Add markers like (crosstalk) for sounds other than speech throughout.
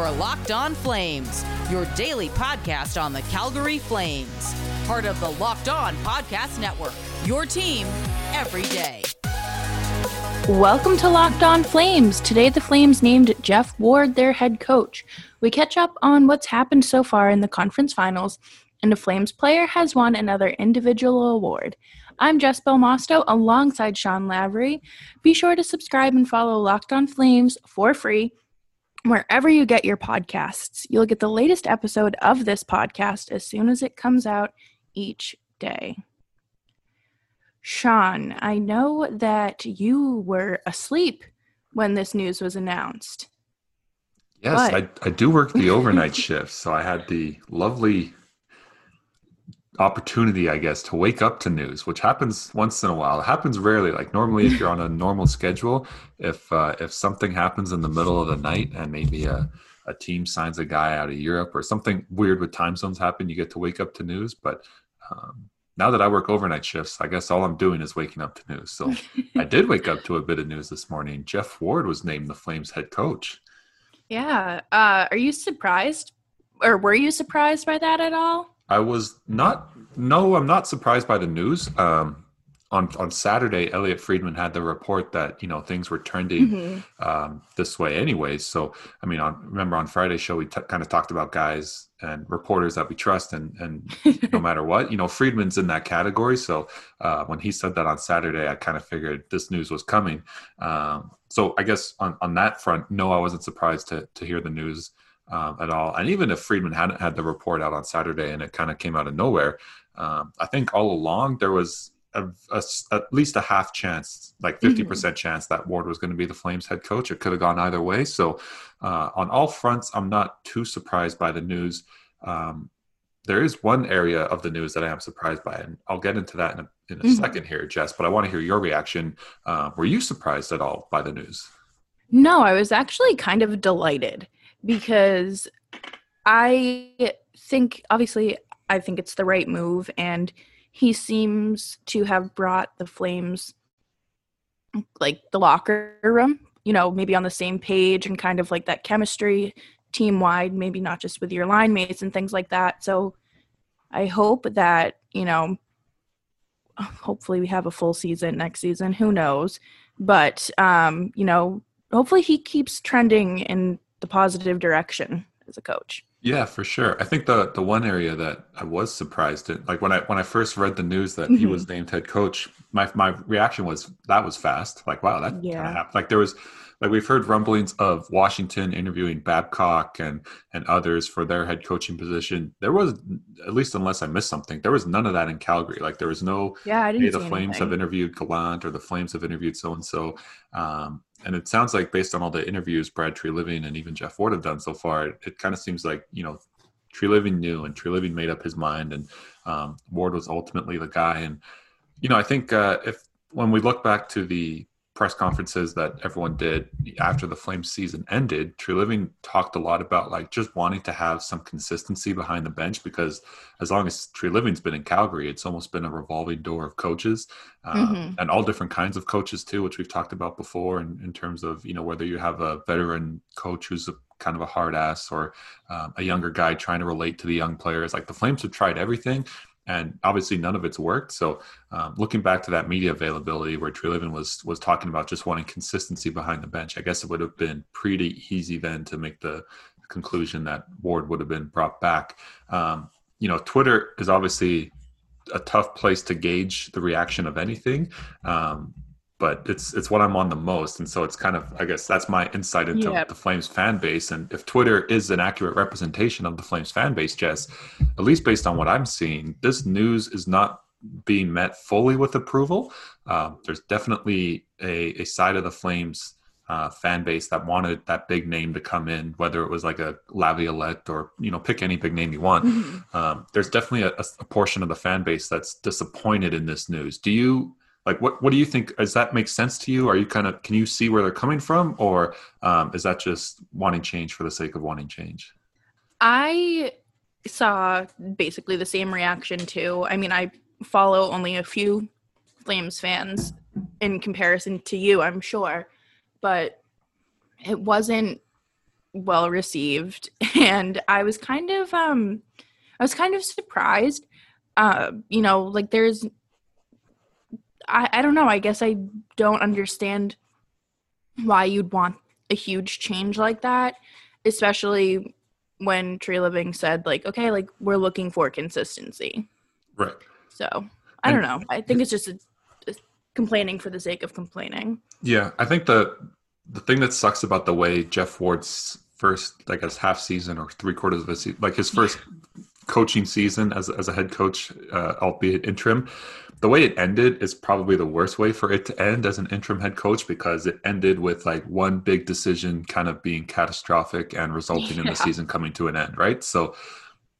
You're Locked On Flames, your daily podcast on the Calgary Flames. Part of the Locked On Podcast Network, your team every day. Welcome to Locked On Flames. Today, the Flames named Geoff Ward their head coach. We catch up on what's happened so far in the conference finals, and a Flames player has won another individual award. I'm Jess Belmosto alongside Sean Lavery. Be sure to subscribe and follow Locked On Flames for free wherever you get your podcasts. You'll get the latest episode of this podcast as soon as it comes out each day. Sean, I know that you were asleep when this news was announced. Yes, I, I do work the (laughs) overnight shift, so I had the lovely opportunity, I guess, to wake up to news, which happens once in a while. It happens rarely. Like normally, if you're on a normal schedule, if uh, if something happens in the middle of the night and maybe a, a team signs a guy out of Europe or something weird with time zones happen, you get to wake up to news. But um, now that I work overnight shifts, I guess all I'm doing is waking up to news. So I did wake up to a bit of news this morning. Geoff Ward was named the Flames head coach. Yeah. Uh, are you surprised, or were you surprised by that at all? I was not. No, I'm not surprised by the news. Um, on on Saturday, Elliot Friedman had the report that you know things were trending mm-hmm. um, this way, anyways. So, I mean, on remember on Friday's show, we t- kind of talked about guys and reporters that we trust, and and no (laughs) matter what, you know, Friedman's in that category. So, uh, when he said that on Saturday, I kind of figured this news was coming. Um, so, I guess on on that front, no, I wasn't surprised to to hear the news um, at all. And even if Friedman hadn't had the report out on Saturday and it kind of came out of nowhere, um, I think all along there was a, a, at least a half chance, like 50% mm-hmm. percent mm hmm chance that Ward was going to be the Flames head coach. It could have gone either way. So uh, on all fronts, I'm not too surprised by the news. Um, there is one area of the news that I am surprised by, and I'll get into that in a, in a mm-hmm. second here, Jess. But I want to hear your reaction. Uh, were you surprised at all by the news? No, I was actually kind of delighted because I think obviously I think it's the right move and he seems to have brought the Flames like the locker room, you know, maybe on the same page and kind of like that chemistry team wide, maybe not just with your line mates and things like that. So I hope that, you know, hopefully we have a full season next season, who knows. But um, you know, hopefully he keeps trending in the positive direction as a coach. Yeah, for sure. I think the the one area that I was surprised at, like when I when I first read the news that mm-hmm. he was named head coach, my my reaction was that was fast. Like, wow, that yeah. kind of happened. Like there was like we've heard rumblings of Washington interviewing Babcock and and others for their head coaching position. There was at least unless I missed something, there was none of that in Calgary. Like there was no yeah, I didn't hey, the Flames anything. have interviewed Gallant or the Flames have interviewed so and so. And it sounds like based on all the interviews Brad Treliving and even Jeff Ward have done so far, it, it kind of seems like you know Treliving knew and Treliving made up his mind, and um, Ward was ultimately the guy. And you know, I think uh, if when we look back to the press conferences that everyone did after the Flames season ended, Treliving talked a lot about like just wanting to have some consistency behind the bench because as long as Treliving's been in Calgary, it's almost been a revolving door of coaches um, mm-hmm. and all different kinds of coaches too, which we've talked about before in, in terms of, you know, whether you have a veteran coach who's a, kind of a hard ass or um, a younger guy trying to relate to the young players. Like the Flames have tried everything and obviously none of it's worked. So, um, looking back to that media availability where Treliving was was talking about just wanting consistency behind the bench, I guess it would have been pretty easy then to make the conclusion that Ward would have been brought back. Um, you know, Twitter is obviously a tough place to gauge the reaction of anything. Um, but it's it's what I'm on the most, and so it's kind of I guess that's my insight into the Flames fan base. And if Twitter is an accurate representation of the Flames fan base, Jess, at least based on what I'm seeing, this news is not being met fully with approval. Uh, there's definitely a, a side of the Flames uh, fan base that wanted that big name to come in, whether it was like a Laviolette or you know pick any big name you want. Mm-hmm. Um, there's definitely a, a portion of the fan base that's disappointed in this news. Do you? Like what what do you think does that make sense to you? Are you kind of can you see where they're coming from? Or um, is that just wanting change for the sake of wanting change? I saw basically the same reaction too. I mean i follow only a few flames fans in comparison to you i'm sure but it wasn't well received. (laughs) And I was kind of um I was kind of surprised. Uh, you know, like there's I, I don't know, I guess I don't understand why you'd want a huge change like that, especially when Treliving said like, okay, like we're looking for consistency. Right. So I don't know. I think it's just a, a complaining for the sake of complaining. Yeah, I think the the thing that sucks about the way Geoff Ward's first, I guess, half season or three quarters of a season, like his first (laughs) coaching season as as a head coach, uh, albeit interim, the way it ended is probably the worst way for it to end as an interim head coach because it ended with like one big decision kind of being catastrophic and resulting yeah. in the season coming to an end, right? So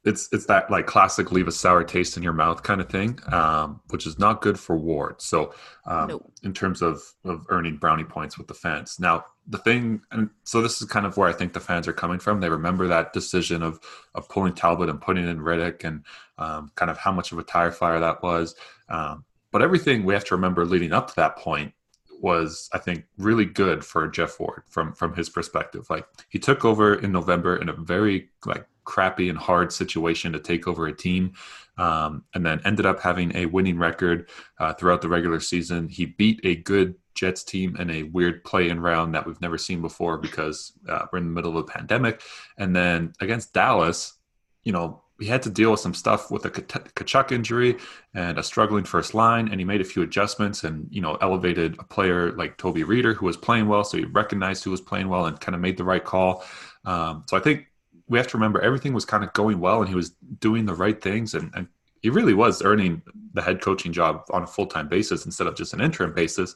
it's it's that like classic leave a sour taste in your mouth kind of thing, um, which is not good for Ward. So um, nope. in terms of of earning brownie points with the fans. Now the thing, and so this is kind of where I think the fans are coming from. They remember that decision of of pulling Talbot and putting in Rittich, and um, kind of how much of a tire fire that was. Um, but everything we have to remember leading up to that point was I think really good for Geoff Ward from from his perspective. Like he took over in November in a very like crappy and hard situation to take over a team, um, and then ended up having a winning record uh, throughout the regular season. He beat a good Jets team in a weird play-in round that we've never seen before because uh, we're in the middle of a pandemic, and then against Dallas, you know he had to deal with some stuff with a Tkachuk injury and a struggling first line, and he made a few adjustments and you know elevated a player like Toby Rieder who was playing well, so he recognized who was playing well and kind of made the right call. Um, so I think we have to remember everything was kind of going well, and he was doing the right things, and, and he really was earning the head coaching job on a full time basis instead of just an interim basis.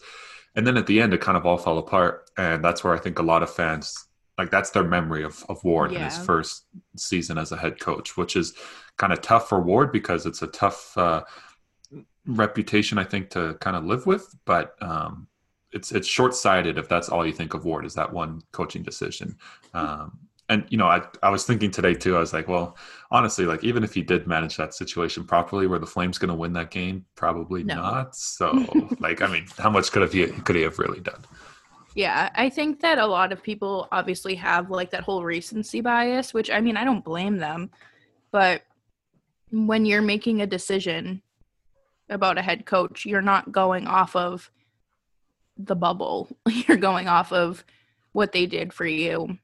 And then at the end, it kind of all fell apart, and that's where I think a lot of fans like that's their memory of, of Ward yeah. in his first season as a head coach, which is kind of tough for Ward because it's a tough uh, reputation, I think, to kind of live with. But um, it's it's short sighted if that's all you think of Ward is that one coaching decision. Um, and you know, I I was thinking today too. I was like, well, honestly, like even if he did manage that situation properly, were the Flames going to win that game? Probably no. not. So, (laughs) like, I mean, how much could have he could he have really done? Yeah, I think that a lot of people obviously have like that whole recency bias, which I mean, I don't blame them. But when you're making a decision about a head coach, you're not going off of the bubble. (laughs) You're going off of what they did for you.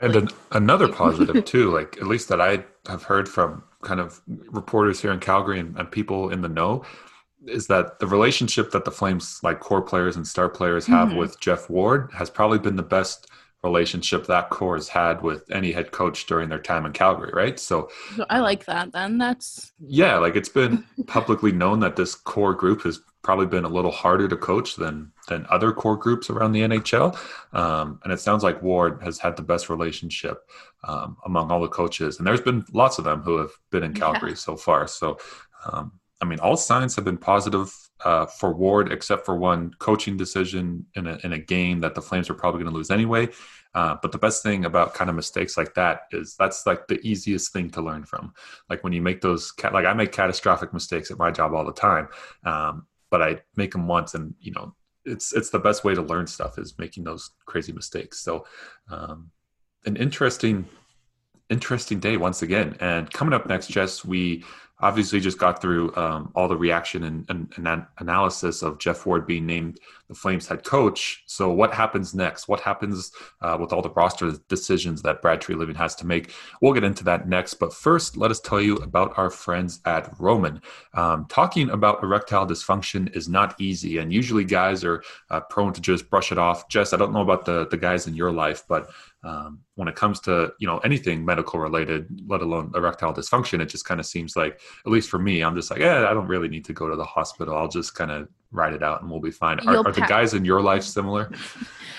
And like, an, another (laughs) positive too, like at least that I have heard from kind of reporters here in Calgary and, and people in the know, is that the relationship that the Flames like core players and star players have mm-hmm. with Geoff Ward has probably been the best relationship that core has had with any head coach during their time in Calgary, right? So I like that then. That's Yeah, like it's been (laughs) publicly known that this core group has probably been a little harder to coach than than other core groups around the NHL. Um, and it sounds like Ward has had the best relationship um, among all the coaches. And there's been lots of them who have been in Calgary yeah. so far. So um, I mean, all signs have been positive uh, for Ward, except for one coaching decision in a, in a game that the Flames are probably going to lose anyway. Uh, but the best thing about kind of mistakes like that is that's like the easiest thing to learn from. Like when you make those, like I make catastrophic mistakes at my job all the time, um, but I make them once, and you know, it's it's the best way to learn stuff is making those crazy mistakes. So, um, an interesting, interesting day once again. And coming up next, Jess, we obviously just got through um, all the reaction and, and, and, analysis of Geoff Ward being named the Flames head coach. So, what happens next? What happens uh, with all the roster decisions that Brad Treliving has to make? We'll get into that next. But first, let us tell you about our friends at Roman. Um, talking about erectile dysfunction is not easy, and usually guys are uh, prone to just brush it off. Jess, I don't know about the, the guys in your life, but um, when it comes to you know anything medical related let alone erectile dysfunction it just kind of seems like at least for me i'm just like yeah i don't really need to go to the hospital. I'll just kind of ride it out and we'll be fine. Are, are, the guys in your life similar? (laughs)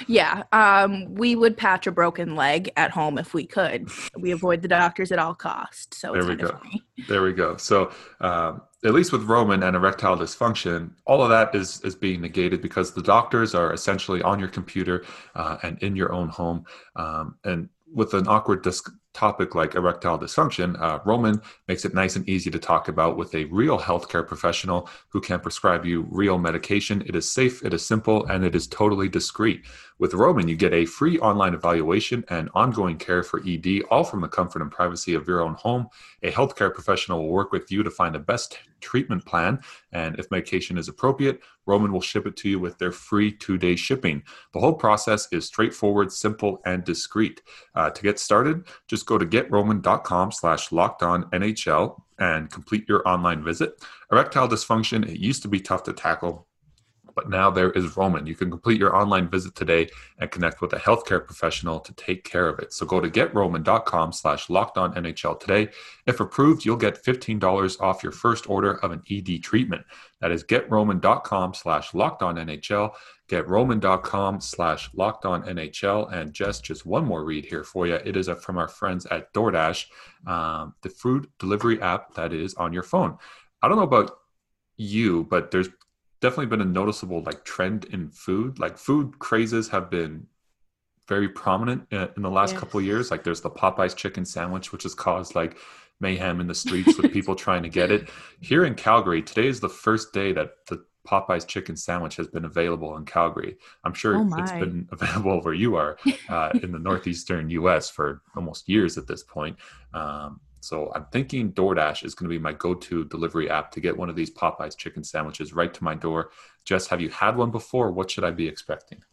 Yeah um, we would patch a broken leg at home if we could. We avoid the doctors at all costs so there we go. there we go. So um, at least with Roman and erectile dysfunction, all of that is is being negated because the doctors are essentially on your computer uh, and in your own home. Um, and with an awkward dis- topic like erectile dysfunction, uh, Roman makes it nice and easy to talk about with a real healthcare professional who can prescribe you real medication. It is safe, it is simple, and it is totally discreet. With Roman, you get a free online evaluation and ongoing care for ED, all from the comfort and privacy of your own home. A healthcare professional will work with you to find the best treatment plan, and if medication is appropriate, Roman will ship it to you with their free two-day shipping. The whole process is straightforward, simple, and discreet. Uh, to get started, just go to getroman.com slash locked on NHL and complete your online visit. Erectile dysfunction, it used to be tough to tackle but now there is Roman. You can complete your online visit today and connect with a healthcare professional to take care of it. So go to getroman.com slash locked on NHL today. If approved, you'll get $15 off your first order of an ED treatment. That is getroman.com slash locked on NHL. Getroman.com slash locked on NHL. And just, just one more read here for you. It is from our friends at DoorDash, um, the food delivery app that is on your phone. I don't know about you, but there's definitely been a noticeable like trend in food. Like food crazes have been very prominent in, in the last couple of years. Like there's the Popeyes chicken sandwich, which has caused like mayhem in the streets with people trying to get it. (laughs) Here in Calgary, today is the first day that the Popeyes chicken sandwich has been available in Calgary. I'm sure oh it's been (laughs) available where you are uh, in the (laughs) northeastern U.S. for almost years at this point. Um, so I'm thinking DoorDash is going to be my go-to delivery app to get one of these Popeyes chicken sandwiches right to my door. Jess, have you had one before? What should I be expecting?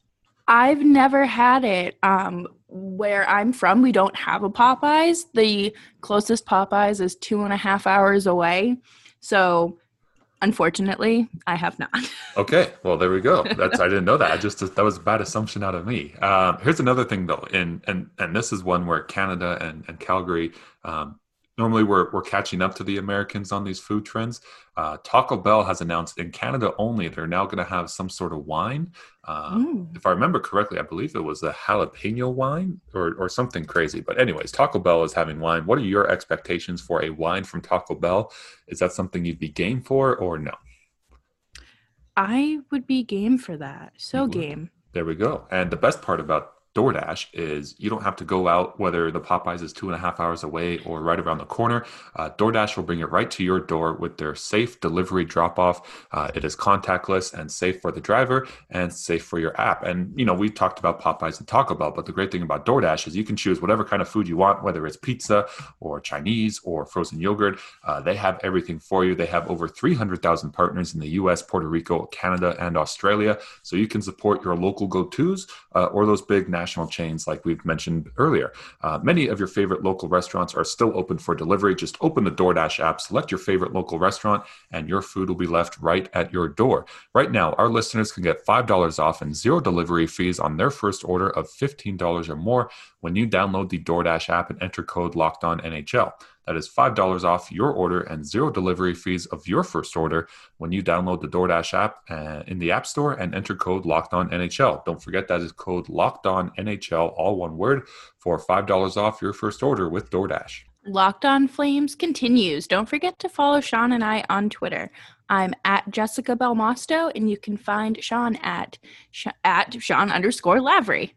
I've never had it. Um, where I'm from, we don't have a Popeyes. The closest Popeyes is two and a half hours away. So Unfortunately, I have not. (laughs) okay, well there we go. That's I didn't know that. I just that was a bad assumption out of me. Um, here's another thing though, and and and this is one where Canada and and Calgary um, normally we're, we're catching up to the Americans on these food trends. Uh, Taco Bell has announced in Canada only they're now going to have some sort of wine. Uh, mm. If I remember correctly, I believe it was a jalapeno wine or, or something crazy. But, anyways, Taco Bell is having wine. What are your expectations for a wine from Taco Bell? Is that something you'd be game for or no? I would be game for that. So game. There we go. And the best part about DoorDash is you don't have to go out whether the Popeyes is two and a half hours away or right around the corner. Uh, DoorDash will bring it right to your door with their safe delivery drop off. Uh, it is contactless and safe for the driver and safe for your app. And you know we've talked about Popeyes and Taco Bell, but the great thing about DoorDash is you can choose whatever kind of food you want, whether it's pizza or Chinese or frozen yogurt. Uh, they have everything for you. They have over 300,000 partners in the U.S., Puerto Rico, Canada, and Australia, so you can support your local go-tos uh, or those big national chains like we've mentioned earlier. Uh, many of your favorite local restaurants are still open for delivery. Just open the DoorDash app, select your favorite local restaurant, and your food will be left right at your door. Right now, our listeners can get $5 off and zero delivery fees on their first order of $15 or more when you download the DoorDash app and enter code Locked On NHL. That is $5 off your order and zero delivery fees of your first order when you download the DoorDash app uh, in the App Store and enter code Locked On NHL. Don't forget that is code Locked On NHL, all one word, for $5 off your first order with DoorDash. Locked On Flames continues. Don't forget to follow Sean and I on Twitter. I'm at Jessica Belmosto, and you can find Sean at at Sean underscore Lavery.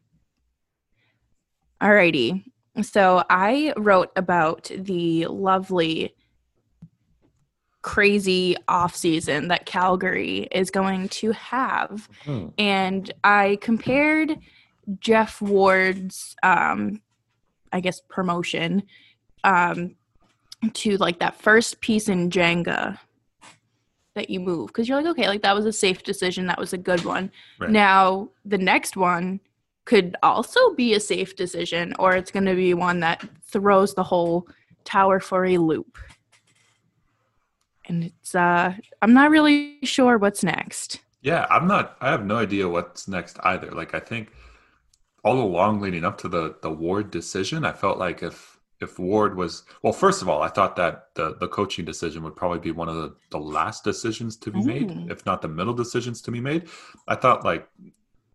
Alrighty. So I wrote about the lovely crazy off season that Calgary is going to have. Mm-hmm. And I compared Geoff Ward's um I guess promotion um to like that first piece in Jenga that you move because you're like okay like that was a safe decision that was a good one right. now the next one could also be a safe decision, or it's going to be one that throws the whole tower for a loop. And it's, uh, I'm not really sure what's next. Yeah, I'm not, I have no idea what's next either. Like, I think all along leading up to the, the Ward decision, I felt like if, if Ward was well, first of all, I thought that the the coaching decision would probably be one of the, the last decisions to be made, if not the middle decisions to be made. I thought like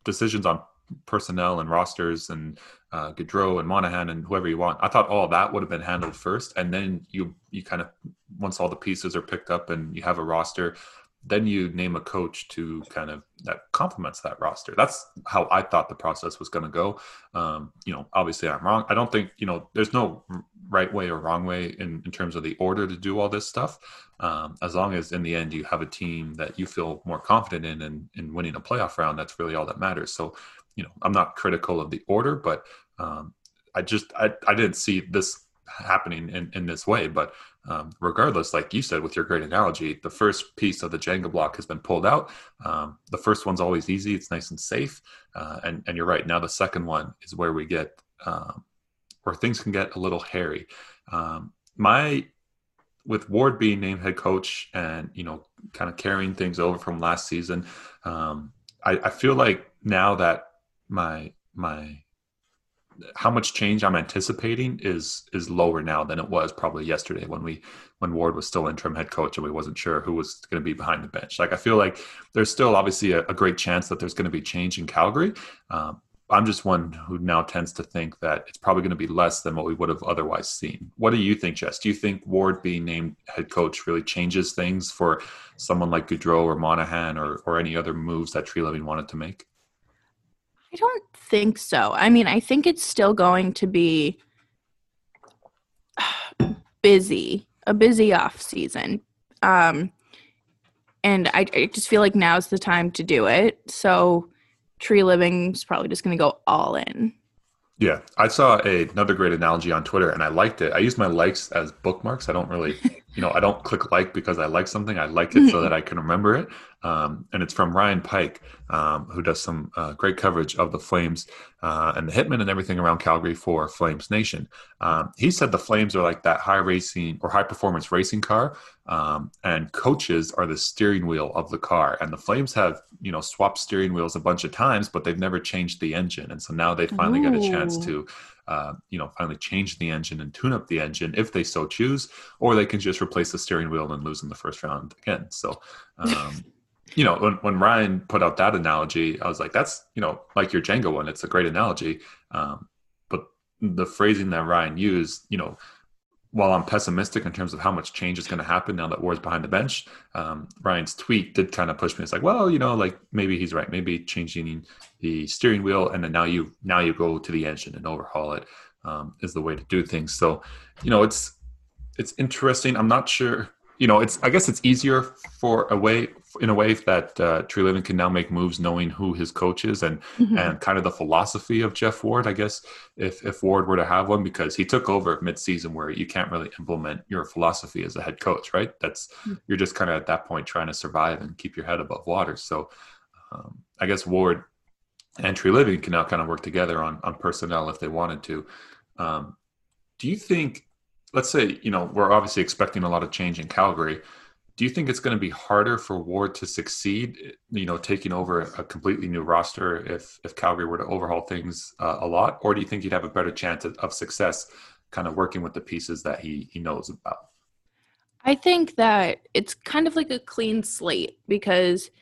decisions on personnel and rosters and uh, Gaudreau and Monahan and whoever you want. I thought all that would have been handled first, and then you you kind of once all the pieces are picked up and you have a roster, then you name a coach to kind of that complements that roster. That's how I thought the process was going to go. Um, you know, obviously I'm wrong. I don't think you know there's no right way or wrong way in, in terms of the order to do all this stuff. Um, as long as in the end you have a team that you feel more confident in and in winning a playoff round, that's really all that matters. So you know, I'm not critical of the order, but um, I just I, I didn't see this happening in, in this way. But um, regardless, like you said with your great analogy, the first piece of the Jenga block has been pulled out. Um, the first one's always easy; it's nice and safe. Uh, and and you're right. Now the second one is where we get um, where things can get a little hairy. Um, my with Ward being named head coach and you know kind of carrying things over from last season, um, I, I feel like now that my my how much change I'm anticipating is is lower now than it was probably yesterday when we when Ward was still interim head coach and we wasn't sure who was going to be behind the bench. Like I feel like there's still obviously a, a great chance that there's going to be change in Calgary. Um, I'm just one who now tends to think that it's probably going to be less than what we would have otherwise seen. What do you think, Jess? Do you think Ward being named head coach really changes things for someone like Gaudreau or Monahan or, or any other moves that Treliving wanted to make? I don't think so. I mean, I think it's still going to be (sighs) busy, a busy off season. Um, and I, I just feel like now's the time to do it. So Treliving is probably just going to go all in. Yeah, I saw a, another great analogy on Twitter and I liked it. I use my likes as bookmarks. I don't really, (laughs) you know, I don't click like because I like something. I like it so that I can remember it. Um, and it's from Ryan Pike, um, who does some uh, great coverage of the Flames uh, and the Hitmen and everything around Calgary for Flames Nation. Um, he said the Flames are like that high racing or high performance racing car, um, and coaches are the steering wheel of the car. And the Flames have, you know, swapped steering wheels a bunch of times, but they've never changed the engine. And so now they finally Ooh. get a chance to uh, you know, finally change the engine and tune up the engine if they so choose, or they can just replace the steering wheel and lose in the first round again. So, um, (laughs) you know, when, when Ryan put out that analogy, I was like, that's, you know, like your Jenga one, it's a great analogy. Um, but the phrasing that Ryan used, you know, while I'm pessimistic in terms of how much change is going to happen now that Ward's behind the bench, um, Ryan's tweet did kind of push me. It's like, well, you know, like maybe he's right. Maybe changing the steering wheel and then now you now you go to the engine and overhaul it um, is the way to do things. So, you know, it's it's interesting. I'm not sure you know, it's I guess it's easier for a way in a way that uh, Treliving can now make moves knowing who his coach is and mm-hmm. and kind of the philosophy of Geoff Ward. I guess if if Ward were to have one, because he took over midseason where you can't really implement your philosophy as a head coach, right? That's mm-hmm. you're just kind of at that point trying to survive and keep your head above water. So um, I guess Ward and Treliving can now kind of work together on on personnel if they wanted to. Um, do you think let's say you know we're obviously expecting a lot of change in Calgary. Do you think it's going to be harder for Ward to succeed? You know, taking over a completely new roster if if Calgary were to overhaul things uh, a lot, or do you think he'd have a better chance of, of success, kind of working with the pieces that he he knows about? I think that it's kind of like a clean slate because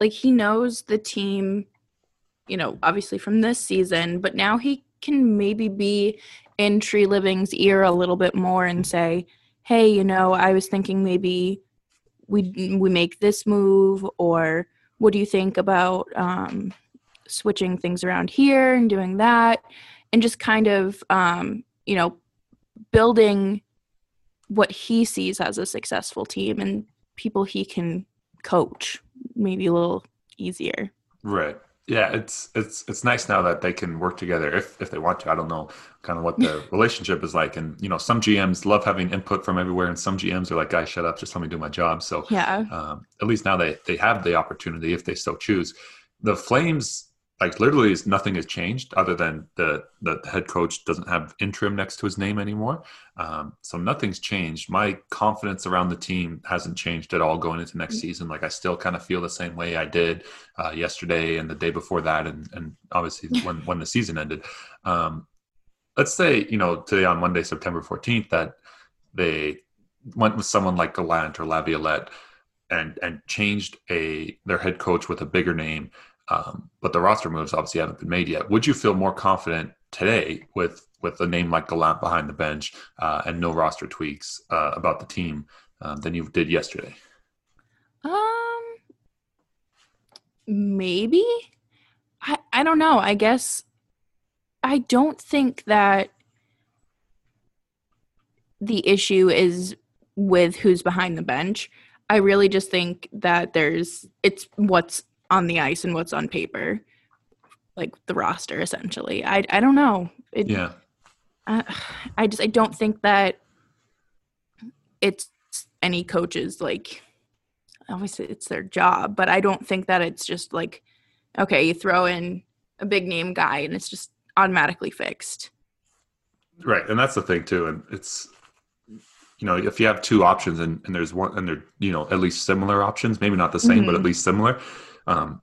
like he knows the team, you know, obviously from this season, but now he can maybe be in Treliving's ear a little bit more and say, "Hey, you know, I was thinking maybe we we make this move, or what do you think about um, switching things around here and doing that?" And just kind of, um, you know, building what he sees as a successful team and people he can coach maybe a little easier. Right. Yeah, it's it's it's nice now that they can work together if if they want to. I don't know kind of what the (laughs) relationship is like, and you know, some GMs love having input from everywhere, and some GMs are like, "Guys, shut up, just let me do my job." So yeah, um, at least now they they have the opportunity if they so choose. The Flames like literally is nothing has changed other than the the head coach doesn't have interim next to his name anymore. Um, so nothing's changed. My confidence around the team hasn't changed at all going into next mm-hmm. season. Like i still kind of feel the same way i did uh, yesterday and the day before that and and obviously (laughs) when when the season ended. Um, let's say you know today on monday september 14th that they went with someone like gallant or laviolette and and changed a their head coach with a bigger name um, but the roster moves obviously haven't been made yet. Would you feel more confident today with with a name like Gallant behind the bench uh, and no roster tweaks uh, about the team um, than you did yesterday? Um, maybe. I I don't know. I guess I don't think that the issue is with who's behind the bench. I really just think that there's it's what's on the ice and what's on paper. like the roster essentially. I I don't know. It, Yeah. I, I just I don't think that it's any coaches like obviously it's their job, but I don't think that it's just like okay, you throw in a big name guy and it's just automatically fixed. Right, and that's the thing too. And it's you know if you have two options and, and there's one and they're you know at least similar options, maybe not the same, but at Mhm. least similar. Um,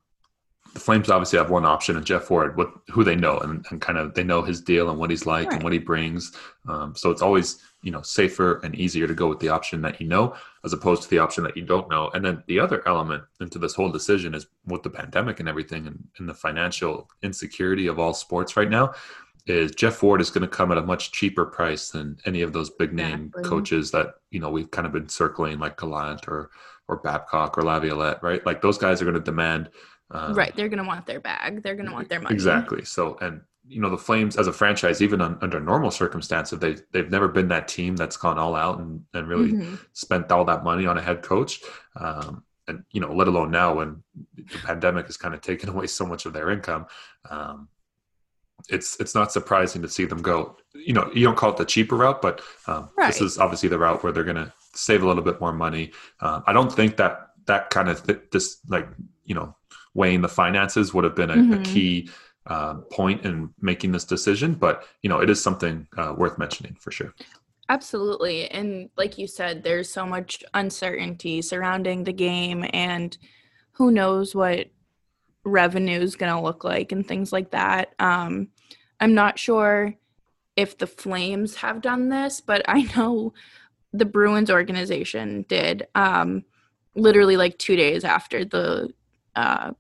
the Flames obviously have one option, and Geoff Ward, what who they know, and, and kind of they know his deal and what he's like Right. and what he brings. Um, so it's always you know safer and easier to go with the option that you know as opposed to the option that you don't know. And then the other element into this whole decision is with the pandemic and everything, and, and the financial insecurity of all sports right now. Is Geoff Ward is going to come at a much cheaper price than any of those big name Exactly. coaches that you know we've kind of been circling, like Gallant or or Babcock or Laviolette, right? Like those guys are going to demand um, right, they're going to want their bag. They're going to want their money. Exactly. So, and you know, the Flames as a franchise, even un, under normal circumstances, they they've never been that team that's gone all out and, and really Mhm. spent all that money on a head coach. Um, and you know, let alone now when the pandemic has kind of taken (laughs) away so much of their income. Um, it's it's not surprising to see them go. You know, you don't call it the cheaper route, but um, this is obviously the route where they're going to save a little bit more money. Um, I don't think that that kind of th- this like you know weighing the finances would have been a, a Mhm. key uh, point in making this decision, but you know, it is something uh, worth mentioning for sure. Absolutely. And like you said, there's so much uncertainty surrounding the game and who knows what revenue is going to look like and things like that. Um, I'm not sure if the Flames have done this, but I know the Bruins organization did um, literally like two days after the uh,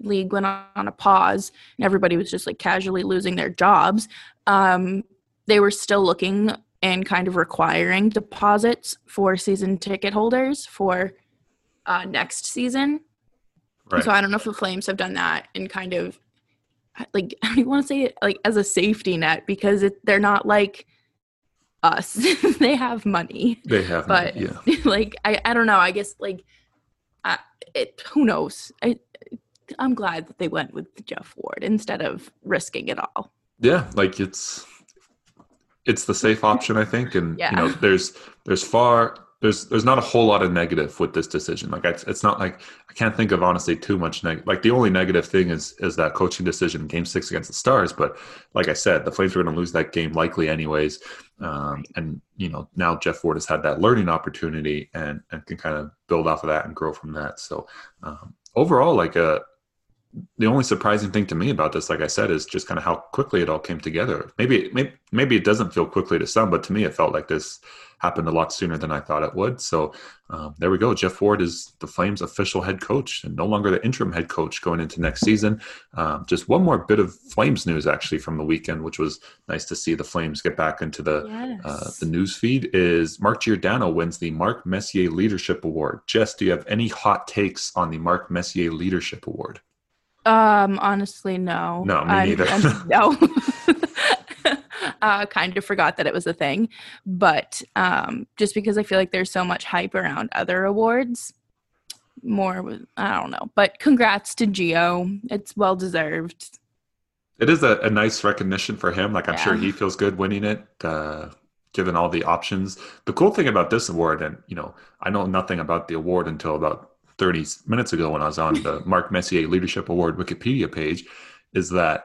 league went on a pause and everybody was just like casually losing their jobs. Um, they were still looking and kind of requiring deposits for season ticket holders for uh, next season. Right. So I don't know if the Flames have done that and kind of like (laughs) I don't want to say it like as a safety net because it, they're not like us. (laughs) they have money, they have, but yeah. (laughs) like I, I don't know. I guess like I, it who knows. I I'm glad that they went with Geoff Ward instead of risking it all. Yeah, like it's it's the safe option, I think, and Yeah. you know, there's there's far there's there's not a whole lot of negative with this decision. Like it's, it's not like I can't think of honestly too much negative. Like the only negative thing is is that coaching decision Game Six against the Stars. But like I said, the Flames are going to lose that game likely anyways. Um, and you know now Geoff Ward has had that learning opportunity and and can kind of build off of that and grow from that. So um, overall, like a the only surprising thing to me about this, like I said, is just kind of how quickly it all came together. Maybe, maybe, maybe it doesn't feel quickly to some, but to me, it felt like this happened a lot sooner than I thought it would. So um, there we go. Geoff Ward is the Flames' official head coach and no longer the interim head coach going into next season. Um, just one more bit of Flames news actually from the weekend, which was nice to see the Flames get back into the Yes. uh, the news feed is Mark Giordano wins the Mark Messier Leadership Award. Jess, do you have any hot takes on the Mark Messier Leadership Award? Um, honestly, no. No, me I'm- neither. I'm- (laughs) no. (laughs) uh, kind of forgot that it was a thing, but um, just because I feel like there's so much hype around other awards, more with I don't know. But congrats to Geo. It's well deserved. It is a, a nice recognition for him. Like I'm sure he feels good winning it, uh, given all the options. The cool thing about this award, and you know, I know nothing about the award until about 30 minutes ago when I was on the (laughs) Mark Messier Leadership Award Wikipedia page, is that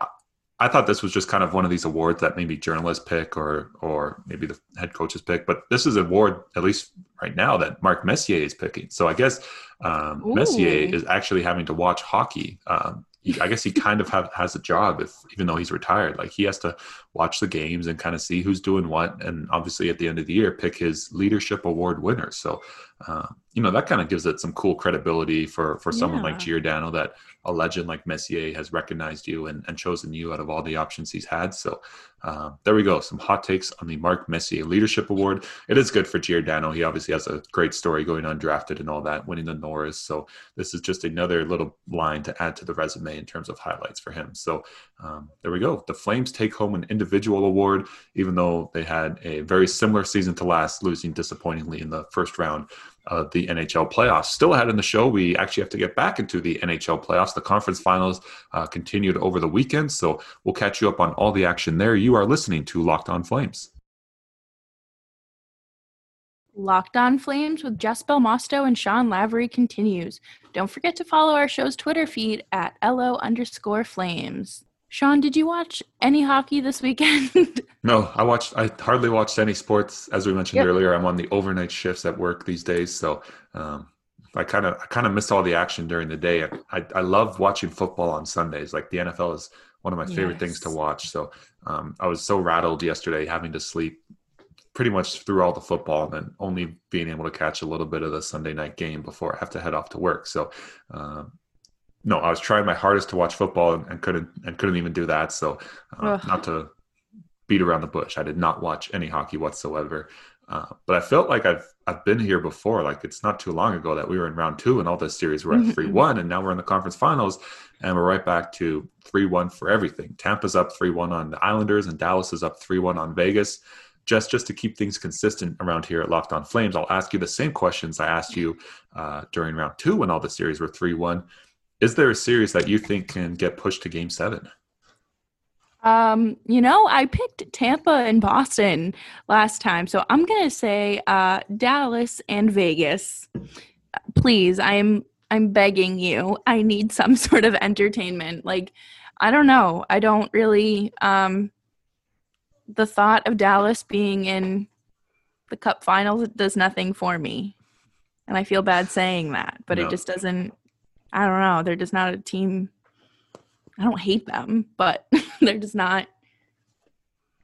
I thought this was just kind of one of these awards that maybe journalists pick or or maybe the head coaches pick. But this is an award, at least right now, that Mark Messier is picking. So I guess um, Messier is actually having to watch hockey. Um, he, I guess he (laughs) kind of have, has a job if even though he's retired. Like he has to watch the games and kind of see who's doing what, and obviously at the end of the year pick his leadership award winners. So uh, you know that kind of gives it some cool credibility for for someone like Yeah. Giordano that a legend like Messier has recognized you and, and chosen you out of all the options he's had. So uh, there we go. Some hot takes on the Mark Messier Leadership Award. It is good for Giordano. He obviously has a great story going undrafted and all that, winning the Norris. So this is just another little line to add to the resume in terms of highlights for him. So um, there we go. The Flames take home an individual award, even though they had a very similar season to last, losing disappointingly in the first round uh, the NHL playoffs. Still ahead in the show, we actually have to get back into the NHL playoffs. The conference finals uh, continued over the weekend, so we'll catch you up on all the action there. You are listening to Locked On Flames. Locked On Flames with Jess Belmosto and Sean Lavery continues. Don't forget to follow our show's Twitter feed at LO underscore flames. Sean, did you watch any hockey this weekend? (laughs) no, I watched. I hardly watched any sports. As we mentioned yep. earlier, I'm on the overnight shifts at work these days, so um, I kind of I kind of missed all the action during the day. I I love watching football on Sundays. Like the NFL is one of my favorite yes. things to watch. So um, I was so rattled yesterday having to sleep pretty much through all the football and then only being able to catch a little bit of the Sunday night game before I have to head off to work. So um, no, I was trying my hardest to watch football and, and couldn't and couldn't even do that. So, uh, not to beat around the bush, I did not watch any hockey whatsoever. Uh, but I felt like I've I've been here before. Like it's not too long ago that we were in round two and all this series were at (laughs) three one, and now we're in the conference finals, and we're right back to three one for everything. Tampa's up three one on the Islanders, and Dallas is up three one on Vegas. Just just to keep things consistent around here at Locked On Flames, I'll ask you the same questions I asked you uh, during round two when all the series were three one. Is there a series that you think can get pushed to game seven? Um, you know, I picked Tampa and Boston last time, so I'm gonna say uh, Dallas and Vegas. Please, I'm I'm begging you. I need some (laughs) sort of entertainment. Like, I don't know. I don't really. Um, the thought of Dallas being in the Cup Finals does nothing for me, and I feel bad saying that, but no. it just doesn't I don't know. They're just not a team. I don't hate them, but (laughs) they're just not.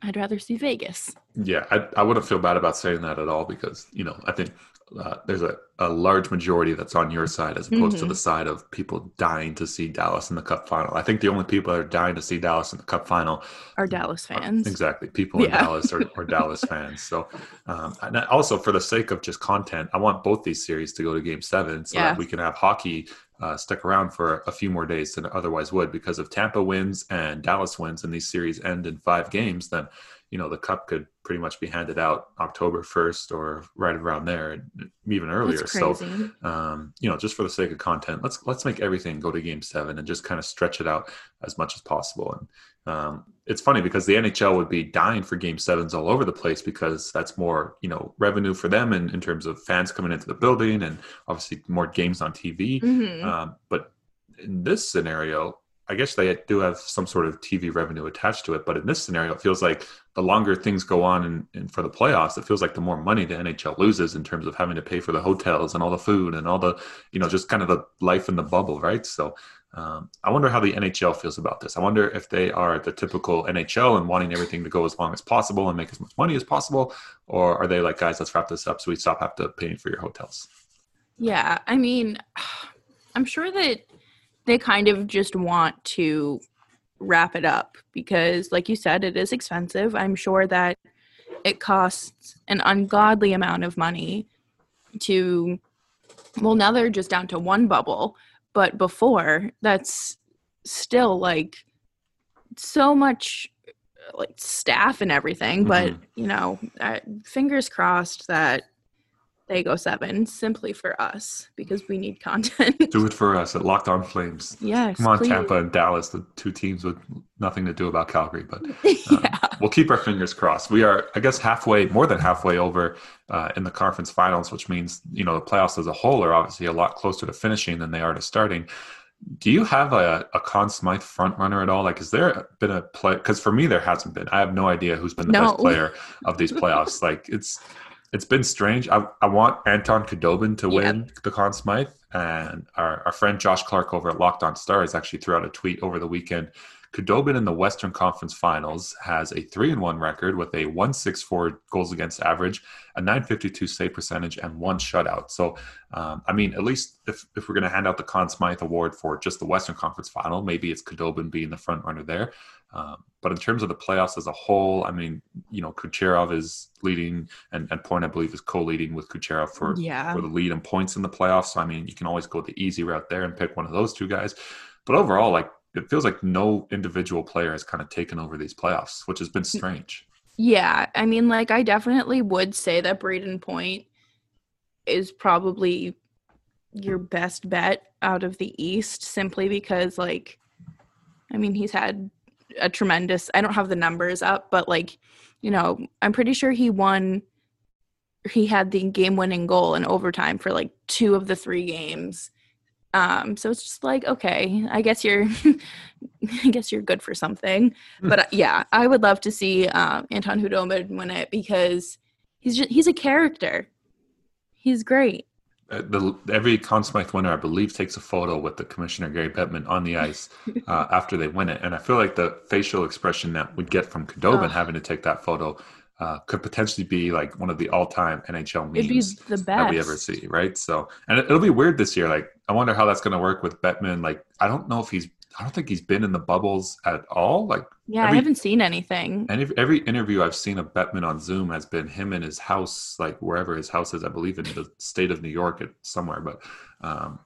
I'd rather see Vegas. Yeah, I, I wouldn't feel bad about saying that at all because, you know, I think uh, there's a, a large majority that's on your side as opposed mm-hmm. to the side of people dying to see Dallas in the Cup final. I think the only people that are dying to see Dallas in the Cup final are Dallas fans. Are, exactly. People yeah. in Dallas are, are Dallas (laughs) fans. So, um, and also for the sake of just content, I want both these series to go to game seven so yeah. that we can have hockey uh, around for a few more days than otherwise would because if Tampa wins and Dallas wins and these series end in five games, then you know the cup could pretty much be handed out October 1st or right around there, even earlier. So, um, you know, just for the sake of content, let's let's make everything go to Game Seven and just kind of stretch it out as much as possible. And um, it's funny because the NHL would be dying for game sevens all over the place because that's more, you know, revenue for them in, in terms of fans coming into the building and obviously more games on TV. Mm-hmm. Um, but in this scenario, I guess they do have some sort of TV revenue attached to it. But in this scenario, it feels like the longer things go on and, and for the playoffs, it feels like the more money the NHL loses in terms of having to pay for the hotels and all the food and all the, you know, just kind of the life in the bubble, right? So um, I wonder how the NHL feels about this. I wonder if they are the typical NHL and wanting everything to go as long as possible and make as much money as possible, or are they like, guys, let's wrap this up so we stop have to paying for your hotels? Yeah, I mean, (sighs) I'm sure that they kind of just want to wrap it up because, like you said, it is expensive. I'm sure that it costs an ungodly amount of money to well now they're just down to one bubble but before that's still like so much like staff and everything but mm-hmm. you know uh, fingers crossed that they go seven simply for us because we need content. do it for us at Locked On Flames. Yes. Come on, please. Tampa and Dallas, the two teams with nothing to do about Calgary, but um, (laughs) yeah. we'll keep our fingers crossed. We are, I guess, halfway, more than halfway over uh, in the conference finals, which means you know the playoffs as a whole are obviously a lot closer to finishing than they are to starting. Do you have a, a Conn Smythe front runner at all? Like, has there been a play? Because for me, there hasn't been. I have no idea who's been the no. best player of these playoffs. like, it's it's been strange. I, I want Anton Khudobin to win yep. the Conn Smythe, and our, our friend Josh Clark over at Locked On Stars actually threw out a tweet over the weekend. Khudobin in the Western Conference Finals has a three and one record with a one six four goals against average, a nine fifty two save percentage, and one shutout. So, um, I mean, at least if, if we're going to hand out the Conn Smythe Award for just the Western Conference Final, maybe it's Khudobin being the front runner there. Um, but in terms of the playoffs as a whole, I mean, you know, Kucherov is leading, and, and Point, I believe, is co-leading with Kucherov for yeah. for the lead in points in the playoffs. So I mean, you can always go the easy route there and pick one of those two guys. But overall, like it feels like no individual player has kind of taken over these playoffs, which has been strange. Yeah, I mean, like I definitely would say that Brayden Point is probably your best bet out of the East simply because, like, I mean, he's had a tremendous, I don't have the numbers up, but like, you know, I'm pretty sure he won, he had the game winning goal in overtime for like two of the three games. Um, so it's just like, okay, I guess you're, (laughs) I guess you're good for something. Hmm. But uh, yeah, I would love to see uh, Anton Khudobin win it because he's just, he's a character. He's great. Uh, the, every Conn Smythe winner, I believe, takes a photo with the commissioner Gary Bettman on the ice (laughs) uh, after they win it, and I feel like the facial expression that we get from Khudobin Ugh. having to take that photo uh, could potentially be like one of the all-time NHL It'd be memes the best that we ever see, right? So, and it, it'll be weird this year. Like, I wonder how that's going to work with Bettman. Like, I don't know if he's, I don't think he's been in the bubbles at all. Like, Yeah, every- I haven't seen anything. and if, every interview I've seen of Bettman on Zoom has been him in his house, like wherever his house is. I believe in the state of New York, at somewhere. But um,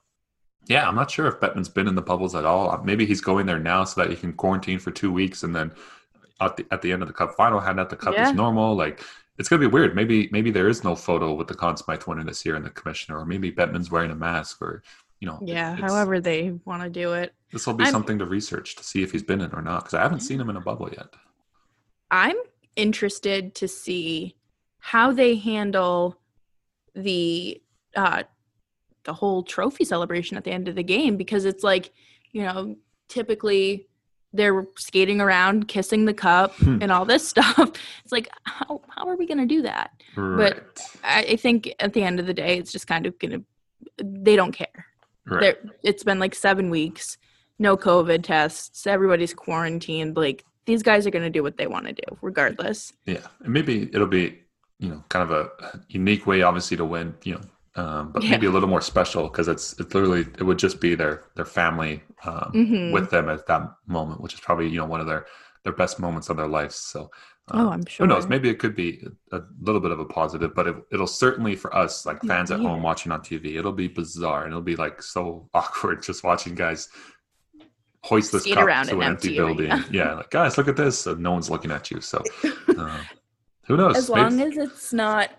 yeah, I'm not sure if Bettman's been in the bubbles at all. Uh, Maybe he's going there now so that he can quarantine for two weeks, and then at the at the end of the Cup final, hand out the cup Yeah. is normal. Like it's gonna be weird. Maybe maybe there is no photo with the Conn Smythe winner this year and the commissioner, or maybe Bettman's wearing a mask, or you know, Yeah, however they want to do it. this will be I'm- something to research to see if he's been in or not because I haven't seen him in a bubble yet. I'm interested to see how they handle the uh the whole trophy celebration at the end of the game because it's like, you know, typically they're skating around, kissing the cup Hmm. and all this (laughs) stuff. It's like how how are we going to do that? Right. I, I think at the end of the day it's just kind of going to they don't care. Right. It's been like 7 weeks, no covid tests, everybody's quarantined like these guys are going to do what they want to do regardless. Yeah, and maybe it'll be you know kind of a unique way, obviously, to win. You know, um, but Yeah. maybe a little more special because it's it's literally it would just be their their family um, Mhm. with them at that moment, which is probably you know one of their their best moments of their lives. So. Um, Oh, I'm sure. Who knows? Maybe it could be a, little bit of a positive, but it, it'll certainly for us, like fans at Yeah. home watching on TV, it'll be bizarre and it'll be like so (laughs) awkward just watching guys hoist this Skate cup around to an empty, empty building. (laughs) yeah, like guys, look at this. And no one's looking at you. So (laughs) uh, who knows? as Maybe- long as it's not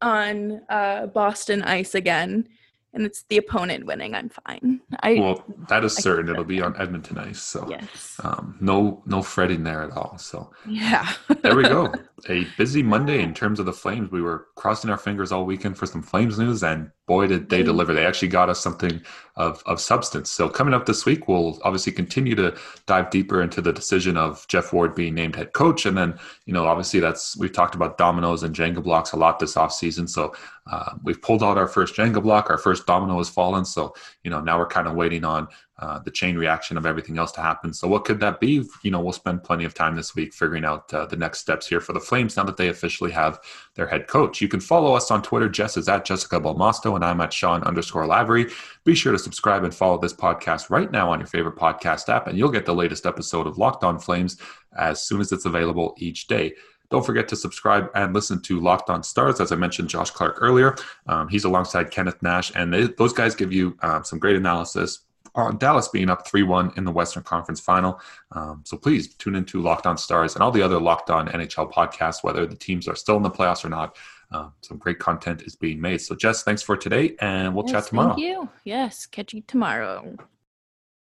on uh, Boston ice again, and it's the opponent winning, I'm fine. I well, that is I certain. It'll be on Edmonton ice. So yes, um, no no fretting there at all. So yeah. there we go. (laughs) A busy Monday in terms of the Flames. We were crossing our fingers all weekend for some Flames news, and boy, did they Mm. deliver. They actually got us something of, of substance. So, coming up this week, we'll obviously continue to dive deeper into the decision of Geoff Ward being named head coach. And then, you know, obviously, that's we've talked about dominoes and Jenga blocks a lot this offseason. So, uh, we've pulled out our first Jenga block, our first domino has fallen. So, you know, now we're kind of waiting on uh, the chain reaction of everything else to happen. So, what could that be? You know, we'll spend plenty of time this week figuring out uh, the next steps here for the Flames now that they officially have their head coach. You can follow us on Twitter. Jess is at Jessica Balmasto, and I'm at Sean underscore Lavery. Be sure to subscribe and follow this podcast right now on your favorite podcast app, and you'll get the latest episode of Locked On Flames as soon as it's available each day. Don't forget to subscribe and listen to Locked On Stars. As I mentioned, Josh Clark earlier. Um, he's alongside Kenneth Nash, and they, those guys give you um, some great analysis on Dallas being up 3 1 in the Western Conference final. Um, so please tune into Locked On Stars and all the other Locked On NHL podcasts, whether the teams are still in the playoffs or not. Um, some great content is being made. So, Jess, thanks for today, and we'll Yes, chat tomorrow. Thank you. Yes, catch you tomorrow.